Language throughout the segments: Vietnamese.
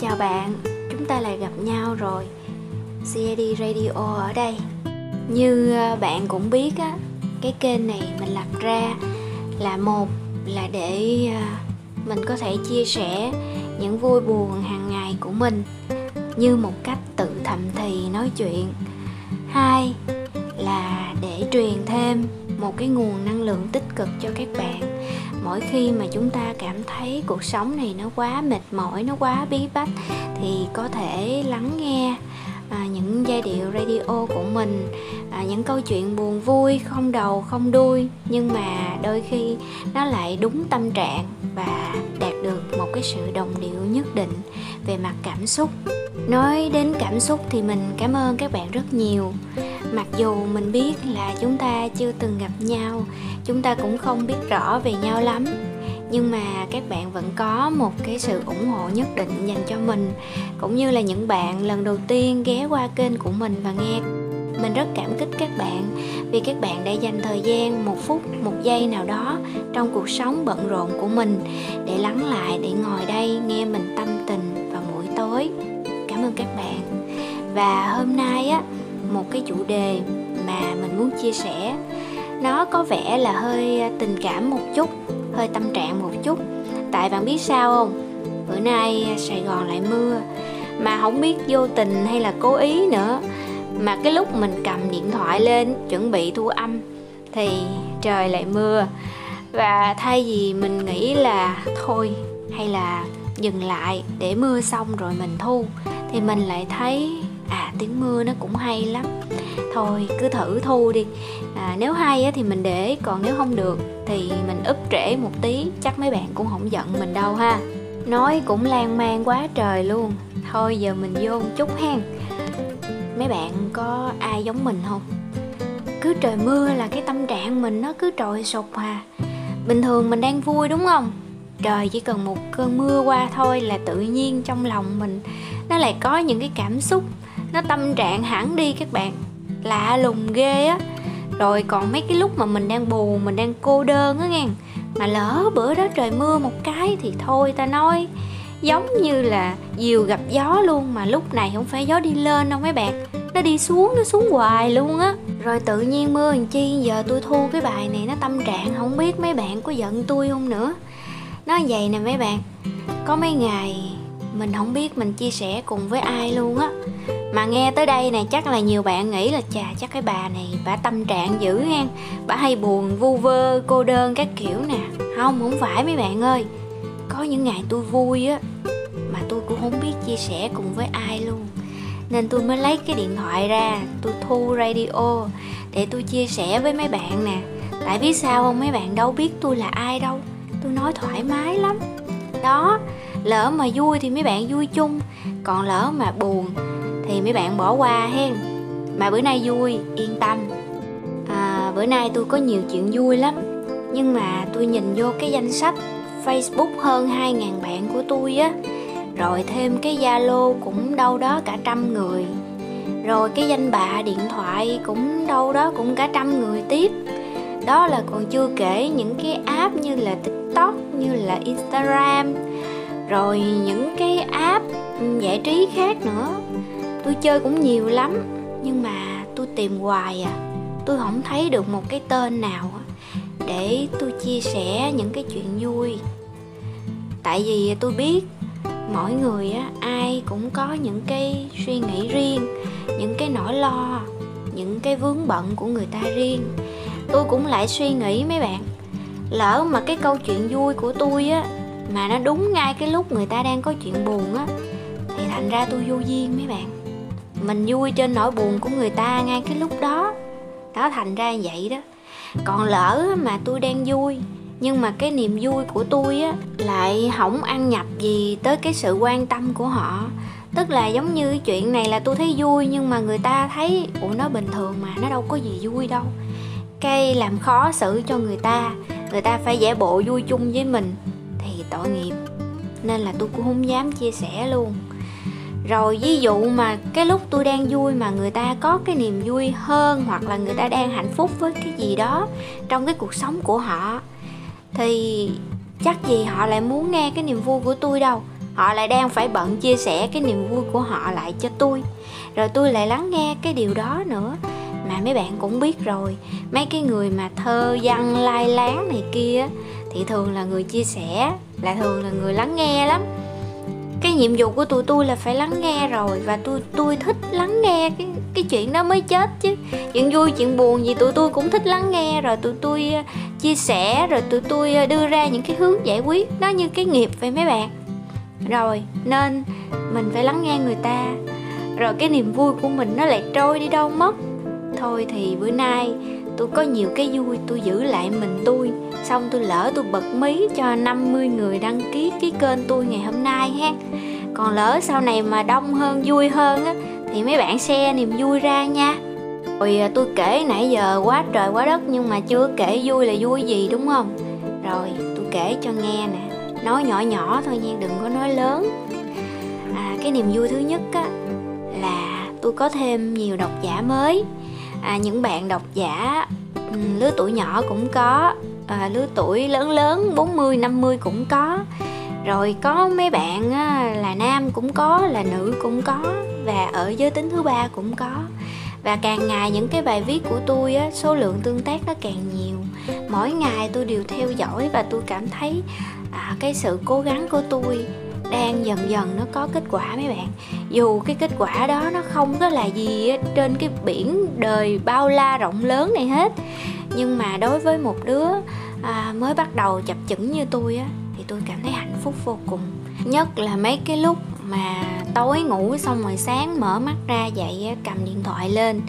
Chào bạn, chúng ta lại gặp nhau rồi. CID Radio ở đây. Như ờ, bạn cũng biết á, cái kênh này mình lập ra là một là để ờ, mình có thể chia sẻ những vui buồn hàng ngày của mình như một cách tự thầm thì nói chuyện. Hai là để truyền thêm một cái nguồn năng lượng tích cực cho các bạn mỗi khi mà chúng ta cảm thấy cuộc sống này nó quá mệt mỏi nó quá bí bách thì có thể lắng nghe à, những giai điệu radio của mình à, những câu chuyện buồn vui không đầu không đuôi nhưng mà đôi khi nó lại đúng tâm trạng và đạt được một cái sự đồng điệu nhất định về mặt cảm xúc. Nói đến cảm xúc thì mình cảm ơn các bạn rất nhiều mặc dù mình biết là chúng ta chưa từng gặp nhau, chúng ta cũng không biết rõ về nhau lắm. Nhưng mà các bạn vẫn có một cái sự ủng hộ nhất định dành cho mình, cũng như là những bạn lần đầu tiên ghé qua kênh của mình và nghe. Mình rất cảm kích các bạn, vì các bạn đã dành thời gian một phút, một giây nào đó trong cuộc sống bận rộn của mình để lắng lại, để ngồi đây nghe mình tâm tình vào buổi tối. Cảm ơn các bạn. Và hôm nay á một cái chủ đề mà mình muốn chia sẻ. Nó có vẻ là hơi à, tình cảm một chút, hơi tâm trạng một chút. Tại bạn biết sao không? Bữa nay à, sài gòn lại mưa, mà không biết vô tình hay là cố ý nữa. Mà cái lúc mình cầm điện thoại lên chuẩn bị thu âm thì trời lại mưa. Và thay vì mình nghĩ là thôi hay là dừng lại để mưa xong rồi mình thu, thì mình lại thấy à tiếng mưa nó cũng hay lắm. Thôi cứ thử thu đi. À, nếu hay á, thì mình để còn nếu không được thì mình úp trễ một tí chắc mấy bạn cũng không giận mình đâu ha. Nói cũng lan man quá trời luôn. Thôi giờ mình vô một chút hen. Mấy bạn có ai giống mình không? Cứ trời mưa là cái tâm trạng mình nó cứ trồi sụp hà. Bình thường mình đang vui đúng không? Trời chỉ cần một cơn mưa qua thôi là tự nhiên trong lòng mình nó lại có những cái cảm xúc nó tâm trạng hẳn đi các bạn. Lạ lùng ghê á. Rồi còn mấy cái lúc mà mình đang buồn, mình đang cô đơn á nghe. Mà lỡ bữa đó trời mưa một cái thì thôi ta nói. Giống như là diều gặp gió luôn mà lúc này không phải gió đi lên đâu mấy bạn. Nó đi xuống, nó xuống hoài luôn á. Rồi tự nhiên mưa làm chi? Giờ tôi thu cái bài này nó tâm trạng, không biết mấy bạn có giận tôi không nữa. Nó vậy nè mấy bạn. Có mấy ngày mình không biết mình chia sẻ cùng với ai luôn á. Mà nghe tới đây này, chắc là nhiều bạn nghĩ là, chà, chắc cái bà này bà tâm trạng dữ hen. Bà hay buồn, vu vơ, cô đơn các kiểu nè. Không không phải mấy bạn ơi. Có những ngày tôi vui á, mà tôi cũng không biết chia sẻ cùng với ai luôn. Nên tôi mới lấy cái điện thoại ra, tôi thu radio để tôi chia sẻ với mấy bạn nè. Tại biết sao không? Mấy bạn đâu biết tôi là ai đâu. Tôi nói thoải mái lắm. Đó lỡ mà vui thì mấy bạn vui chung. Còn lỡ mà buồn thì mấy bạn bỏ qua hen. Mà bữa nay vui yên tâm. À, bữa nay tôi có nhiều chuyện vui lắm. Nhưng mà tôi nhìn vô cái danh sách facebook hơn 2.000 bạn của tôi á rồi thêm cái zalo cũng đâu đó cả trăm người. Rồi cái danh bạ điện thoại cũng đâu đó cũng cả trăm người tiếp. Đó là còn chưa kể những cái app như là tiktok như là instagram rồi những cái app giải trí khác nữa. Tôi chơi cũng nhiều lắm, nhưng mà tôi tìm hoài à. Tôi không thấy được một cái tên nào để tôi chia sẻ những cái chuyện vui. Tại vì tôi biết mỗi người á, ai cũng có những cái suy nghĩ riêng, những cái nỗi lo, những cái vướng bận của người ta riêng. Tôi cũng lại suy nghĩ mấy bạn, lỡ mà cái câu chuyện vui của tôi á mà nó đúng ngay cái lúc người ta đang có chuyện buồn á, thì thành ra tôi vô duyên mấy bạn. Mình vui trên nỗi buồn của người ta ngay cái lúc đó. Đó, thành ra vậy đó. Còn lỡ mà tôi đang vui, nhưng mà cái niềm vui của tôi á, lại không ăn nhập gì tới cái sự quan tâm của họ. Tức là giống như cái chuyện này là tôi thấy vui, nhưng mà người ta thấy, ủa, nó bình thường mà, nó đâu có gì vui đâu. Cái làm khó xử cho người ta. Người ta phải giả bộ vui chung với mình thì tội nghiệp. Nên là tôi cũng không dám chia sẻ luôn. Rồi ví dụ mà cái lúc tôi đang vui mà người ta có cái niềm vui hơn hoặc là người ta đang hạnh phúc với cái gì đó trong cái cuộc sống của họ, thì chắc gì họ lại muốn nghe cái niềm vui của tôi đâu. Họ lại đang phải bận chia sẻ cái niềm vui của họ lại cho tôi. Rồi tôi lại lắng nghe cái điều đó nữa. Mà mấy bạn cũng biết rồi, mấy cái người mà thơ văn lai láng này kia thì thường là người chia sẻ là thường là người lắng nghe lắm. Cái nhiệm vụ của tụi tôi là phải lắng nghe rồi, và tôi tôi thích lắng nghe cái cái chuyện đó mới chết chứ. Chuyện vui, chuyện buồn gì tụi tôi cũng thích lắng nghe, rồi tụi tôi ờ, chia sẻ, rồi tụi tôi ờ, đưa ra những cái hướng giải quyết, nó như cái nghiệp vậy mấy bạn. Rồi, nên mình phải lắng nghe người ta. Rồi cái niềm vui của mình nó lại trôi đi đâu mất. Thôi thì bữa nay tôi có nhiều cái vui tôi giữ lại mình tôi xong tôi lỡ tôi bật mí cho 50 người đăng ký cái kênh tôi ngày hôm nay ha. Còn lỡ sau này mà đông hơn vui hơn á thì mấy bạn share niềm vui ra nha. Rồi à, tôi kể nãy giờ quá trời quá đất nhưng mà chưa kể vui là vui gì đúng không? Rồi tôi kể cho nghe nè. Nói nhỏ nhỏ thôi nha đừng có nói lớn. À, cái niềm vui thứ nhất á là tôi có thêm nhiều độc giả mới. À, những bạn độc giả lứa tuổi nhỏ cũng có à, lứa tuổi lớn lớn 40 50 cũng có. Rồi có mấy bạn á, là nam cũng có là nữ cũng có và ở giới tính thứ ba cũng có. Và càng ngày những cái bài viết của tôi á, số lượng tương tác nó càng nhiều. Mỗi ngày tôi đều theo dõi và tôi cảm thấy à, cái sự cố gắng của tôi đang dần dần nó có kết quả mấy bạn. Dù cái kết quả đó nó không có là gì trên cái biển đời bao la rộng lớn này hết nhưng mà đối với một đứa à, mới bắt đầu chập chững như tôi á thì tôi cảm thấy hạnh phúc vô cùng. Nhất là mấy cái lúc mà tối ngủ xong rồi sáng mở mắt ra dậy cầm điện thoại lên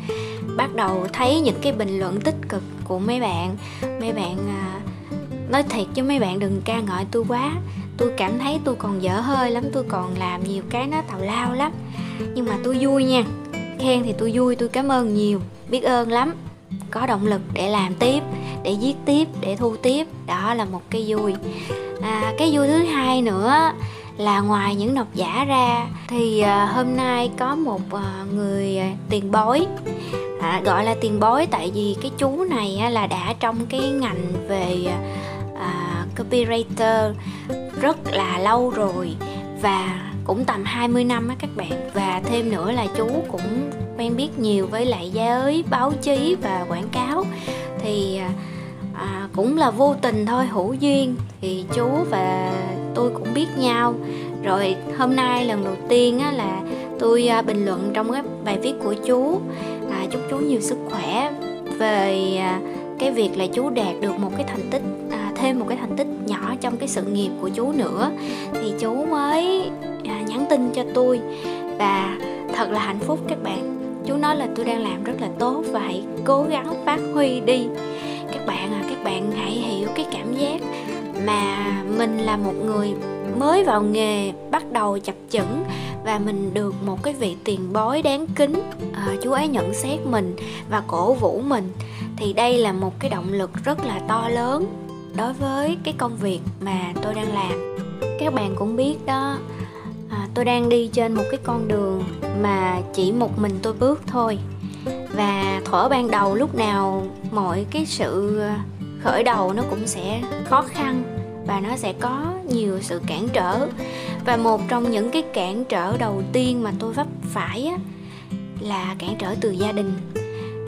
bắt đầu thấy những cái bình luận tích cực của mấy bạn. Mấy bạn à, nói thiệt cho mấy bạn đừng ca ngợi tôi quá. Tôi cảm thấy tôi còn dở hơi lắm tôi còn làm nhiều cái nó tào lao lắm. Nhưng mà tôi vui nha khen thì tôi vui tôi cảm ơn nhiều biết ơn lắm có động lực để làm tiếp để viết tiếp để thu tiếp. Đó là một cái vui. À, cái vui thứ hai nữa là ngoài những độc giả ra thì à, hôm nay có một à, người à, tiền bối à, gọi là tiền bối tại vì cái chú này á, là đã trong cái ngành về à, copywriter rất là lâu rồi và cũng tầm 20 năm á các bạn. Và thêm nữa là chú cũng quen biết nhiều với lại giới báo chí và quảng cáo. Thì à, à, cũng là vô tình thôi hữu duyên. Thì chú và tôi cũng biết nhau. Rồi hôm nay lần đầu tiên á, là tôi à, bình luận trong cái bài viết của chú. À, chúc chú nhiều sức khỏe về à, cái việc là chú đạt được một cái thành tích à, thêm một cái thành tích nhỏ trong cái sự nghiệp của chú nữa. Thì chú mới à, nhắn tin cho tôi. Và thật là hạnh phúc các bạn chú nói là tôi đang làm rất là tốt và hãy cố gắng phát huy đi. Các bạn à các bạn hãy hiểu cái cảm giác mà mình là một người mới vào nghề bắt đầu chập chững và mình được một cái vị tiền bối đáng kính. À, chú ấy nhận xét mình và cổ vũ mình. Thì đây là một cái động lực rất là to lớn đối với cái công việc mà tôi đang làm. Các bạn cũng biết đó tôi đang đi trên một cái con đường mà chỉ một mình tôi bước thôi. Và thuở ban đầu lúc nào mọi cái sự ờ, khởi đầu nó cũng sẽ khó khăn và nó sẽ có nhiều sự cản trở. Và một trong những cái cản trở đầu tiên mà tôi vấp phải á, là cản trở từ gia đình.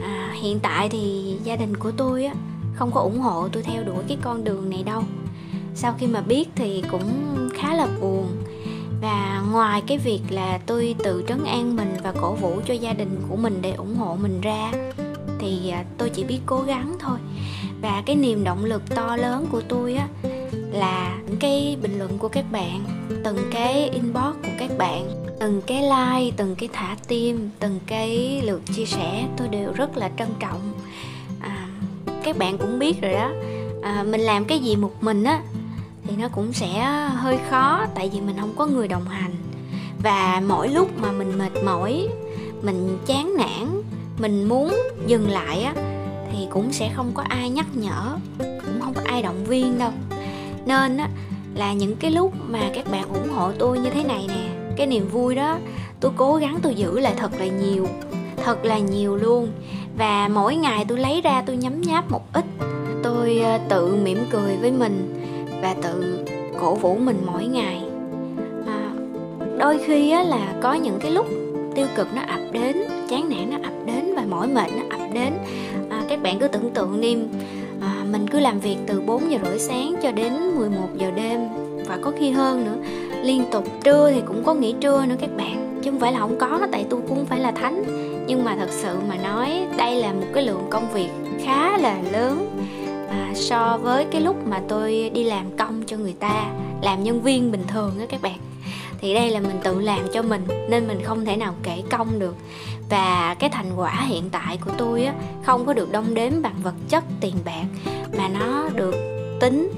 À, hiện tại thì gia đình của tôi á, không có ủng hộ tôi theo đuổi cái con đường này đâu. Sau khi mà biết thì cũng khá là buồn và ngoài cái việc là tôi tự trấn an mình và cổ vũ cho gia đình của mình để ủng hộ mình ra thì à, tôi chỉ biết cố gắng thôi. Và cái niềm động lực to lớn của tôi á là những cái bình luận của các bạn từng cái inbox của các bạn từng cái like từng cái thả tim từng cái lượt chia sẻ tôi đều rất là trân trọng. À, các bạn cũng biết rồi đó. À, mình làm cái gì một mình á thì nó cũng sẽ hơi khó, tại vì mình không có người đồng hành. Và mỗi lúc mà mình mệt mỏi, mình chán nản, mình muốn dừng lại á, thì cũng sẽ không có ai nhắc nhở, cũng không có ai động viên đâu. Nên á, là những cái lúc mà các bạn ủng hộ tôi như thế này nè, cái niềm vui đó, tôi cố gắng tôi giữ lại thật là nhiều, thật là nhiều luôn. Và mỗi ngày tôi lấy ra tôi nhấm nháp một ít, tôi ờ, tự mỉm cười với mình và tự cổ vũ mình mỗi ngày. À, đôi khi á, là có những cái lúc tiêu cực nó ập đến chán nản nó ập đến và mỏi mệt nó ập đến. À, các bạn cứ tưởng tượng đi à, mình cứ làm việc từ 4 giờ rưỡi sáng cho đến 11 giờ đêm và có khi hơn nữa. Liên tục trưa thì cũng có nghỉ trưa nữa các bạn chứ không phải là không có tại tôi cũng phải là thánh. Nhưng mà thật sự mà nói đây là một cái lượng công việc khá là lớn so với cái lúc mà tôi đi làm công cho người ta, làm nhân viên bình thường á các bạn. Thì đây là mình tự làm cho mình, nên mình không thể nào kể công được. Và cái thành quả hiện tại của tôi á, không có được đong đếm bằng vật chất, tiền bạc, mà nó được tính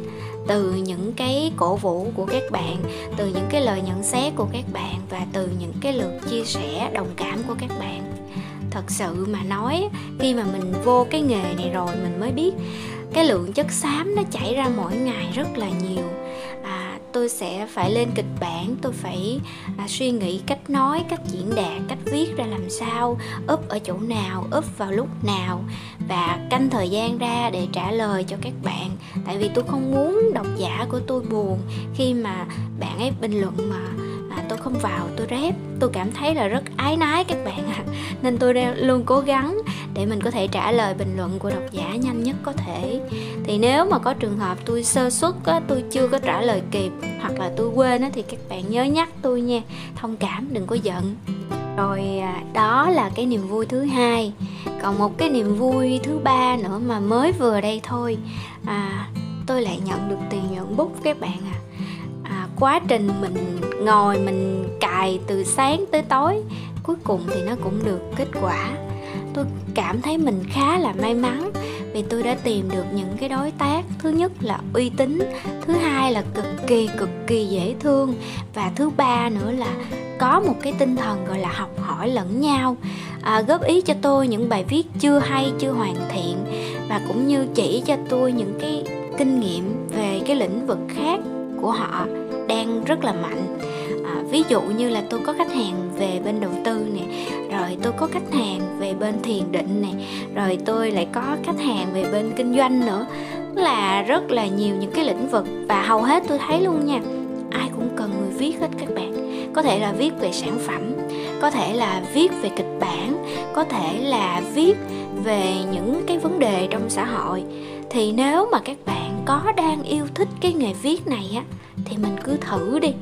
từ những cái cổ vũ của các bạn, từ những cái lời nhận xét của các bạn và từ những cái lượt chia sẻ, đồng cảm của các bạn. Thật sự mà nói, khi mà mình vô cái nghề này rồi, mình mới biết cái lượng chất xám nó chảy ra mỗi ngày rất là nhiều. À, tôi sẽ phải lên kịch bản tôi phải à, suy nghĩ cách nói cách diễn đạt cách viết ra làm sao úp ở chỗ nào úp vào lúc nào và canh thời gian ra để trả lời cho các bạn. Tại vì tôi không muốn độc giả của tôi buồn khi mà bạn ấy bình luận mà à, tôi không vào tôi rép, tôi cảm thấy là rất ái nái các bạn ạ. À. nên tôi luôn cố gắng để mình có thể trả lời bình luận của độc giả nhanh nhất có thể. Thì nếu mà có trường hợp tôi sơ suất á, tôi chưa có trả lời kịp hoặc là tôi quên á, thì các bạn nhớ nhắc tôi nha. Thông cảm đừng có giận. Rồi à, đó là cái niềm vui thứ hai. Còn một cái niềm vui thứ ba nữa mà mới vừa đây thôi. À tôi lại nhận được tiền nhuận bút các bạn à quá trình mình ngồi mình cài từ sáng tới tối cuối cùng thì nó cũng được kết quả tôi cảm thấy mình khá là may mắn vì tôi đã tìm được những cái đối tác. Thứ nhất là uy tín thứ hai là cực kỳ cực kỳ dễ thương và thứ ba nữa là có một cái tinh thần gọi là học hỏi lẫn nhau. À, góp ý cho tôi những bài viết chưa hay chưa hoàn thiện và cũng như chỉ cho tôi những cái kinh nghiệm về cái lĩnh vực khác của họ đang rất là mạnh. À, ví dụ như là tôi có khách hàng về bên đầu tư nè rồi tôi có khách hàng về bên thiền định này, rồi tôi lại có khách hàng về bên kinh doanh nữa. Là rất là nhiều những cái lĩnh vực và hầu hết tôi thấy luôn nha. Ai cũng cần người viết hết các bạn. Có thể là viết về sản phẩm có thể là viết về kịch bản có thể là viết về những cái vấn đề trong xã hội. Thì nếu mà các bạn có đang yêu thích cái nghề viết này á thì mình cứ thử đi.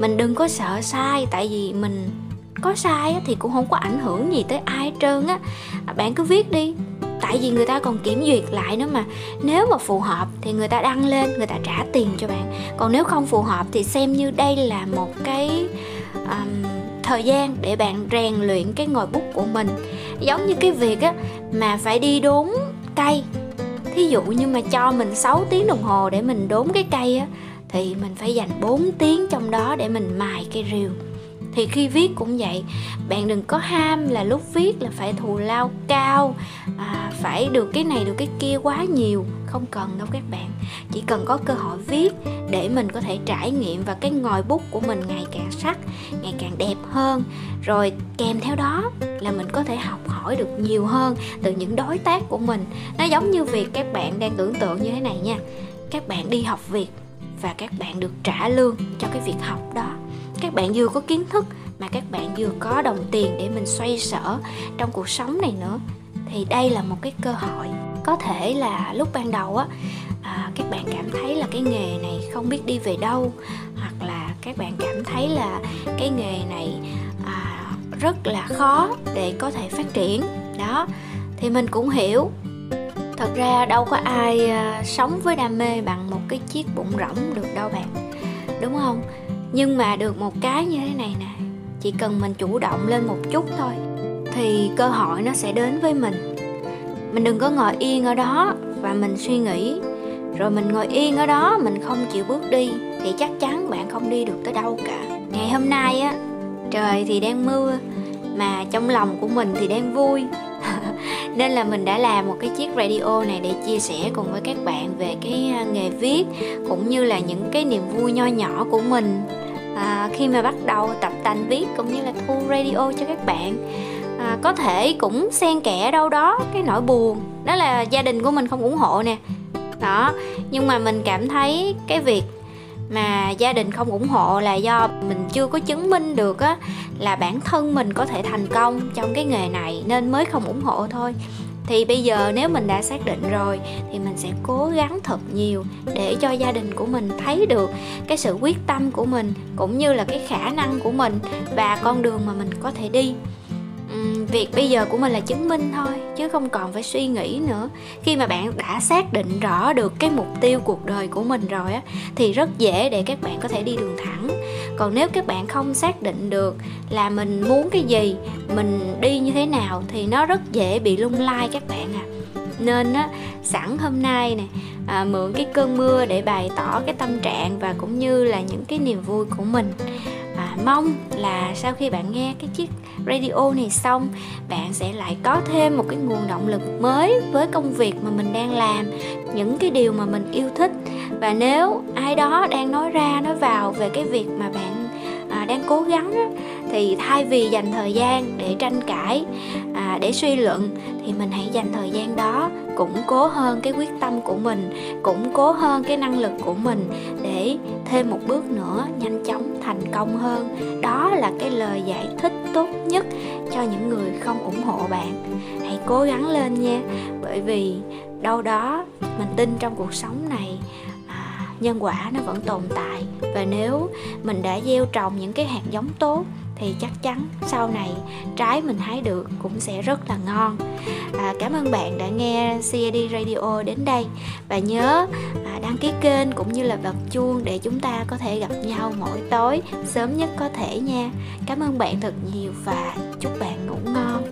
Mình đừng có sợ sai tại vì mình có sai thì cũng không có ảnh hưởng gì tới ai hết trơn á. À, bạn cứ viết đi. Tại vì người ta còn kiểm duyệt lại nữa mà. Nếu mà phù hợp thì người ta đăng lên người ta trả tiền cho bạn. Còn nếu không phù hợp thì xem như đây là một cái um, thời gian để bạn rèn luyện cái ngòi bút của mình. Giống như cái việc á mà phải đi đốn cây. Thí dụ như mà cho mình 6 tiếng đồng hồ để mình đốn cái cây á thì mình phải dành 4 tiếng trong đó để mình mài cây rìu thì khi viết cũng vậy. Bạn đừng có ham là lúc viết là phải thù lao cao à, phải được cái này được cái kia quá nhiều. Không cần đâu các bạn. Chỉ cần có cơ hội viết để mình có thể trải nghiệm và cái ngòi bút của mình ngày càng sắc ngày càng đẹp hơn. Rồi kèm theo đó là mình có thể học hỏi được nhiều hơn từ những đối tác của mình. Nó giống như việc các bạn đang tưởng tượng như thế này nha. Các bạn đi học việc và các bạn được trả lương cho cái việc học đó các bạn vừa có kiến thức mà các bạn vừa có đồng tiền để mình xoay sở trong cuộc sống này nữa. Thì đây là một cái cơ hội. Có thể là lúc ban đầu á à, các bạn cảm thấy là cái nghề này không biết đi về đâu hoặc là các bạn cảm thấy là cái nghề này à, rất là khó để có thể phát triển. Đó thì mình cũng hiểu. Thật ra đâu có ai à, sống với đam mê bằng một cái chiếc bụng rỗng được đâu bạn. Đúng không? Nhưng mà được một cái như thế này nè, chỉ cần mình chủ động lên một chút thôi, thì cơ hội nó sẽ đến với mình. Mình đừng có ngồi yên ở đó và mình suy nghĩ. Rồi mình ngồi yên ở đó, mình không chịu bước đi, thì chắc chắn bạn không đi được tới đâu cả. Ngày hôm nay á, trời thì đang mưa, mà trong lòng của mình thì đang vui nên là mình đã làm một cái chiếc radio này để chia sẻ cùng với các bạn về cái à, nghề viết cũng như là những cái niềm vui nho nhỏ của mình. À, khi mà bắt đầu tập tành viết cũng như là thu radio cho các bạn à, có thể cũng xen kẽ đâu đó cái nỗi buồn. Đó là gia đình của mình không ủng hộ nè. Đó nhưng mà mình cảm thấy cái việc mà gia đình không ủng hộ là do mình chưa có chứng minh được á, là bản thân mình có thể thành công trong cái nghề này nên mới không ủng hộ thôi. Thì bây giờ nếu mình đã xác định rồi thì mình sẽ cố gắng thật nhiều để cho gia đình của mình thấy được cái sự quyết tâm của mình cũng như là cái khả năng của mình và con đường mà mình có thể đi việc bây giờ của mình là chứng minh thôi chứ không còn phải suy nghĩ nữa. Khi mà bạn đã xác định rõ được cái mục tiêu cuộc đời của mình rồi á thì rất dễ để các bạn có thể đi đường thẳng. Còn nếu các bạn không xác định được là mình muốn cái gì mình đi như thế nào thì nó rất dễ bị lung lay các bạn à. Nên á sẵn hôm nay nè à, mượn cái cơn mưa để bày tỏ cái tâm trạng và cũng như là những cái niềm vui của mình mong là sau khi bạn nghe cái chiếc radio này xong bạn sẽ lại có thêm một cái nguồn động lực mới với công việc mà mình đang làm những cái điều mà mình yêu thích. Và nếu ai đó đang nói ra nói vào về cái việc mà bạn à, đang cố gắng á, thì thay vì dành thời gian để tranh cãi à, để suy luận thì mình hãy dành thời gian đó củng cố hơn cái quyết tâm của mình củng cố hơn cái năng lực của mình để thêm một bước nữa nhanh chóng thành công hơn. Đó là cái lời giải thích tốt nhất cho những người không ủng hộ bạn. Hãy cố gắng lên nha bởi vì đâu đó mình tin trong cuộc sống này à, nhân quả nó vẫn tồn tại. Và nếu mình đã gieo trồng những cái hạt giống tốt thì chắc chắn sau này trái mình hái được cũng sẽ rất là ngon. À, cảm ơn bạn đã nghe CAD Radio đến đây. Và nhớ đăng ký kênh cũng như là bật chuông để chúng ta có thể gặp nhau mỗi tối sớm nhất có thể nha. Cảm ơn bạn thật nhiều và chúc bạn ngủ ngon.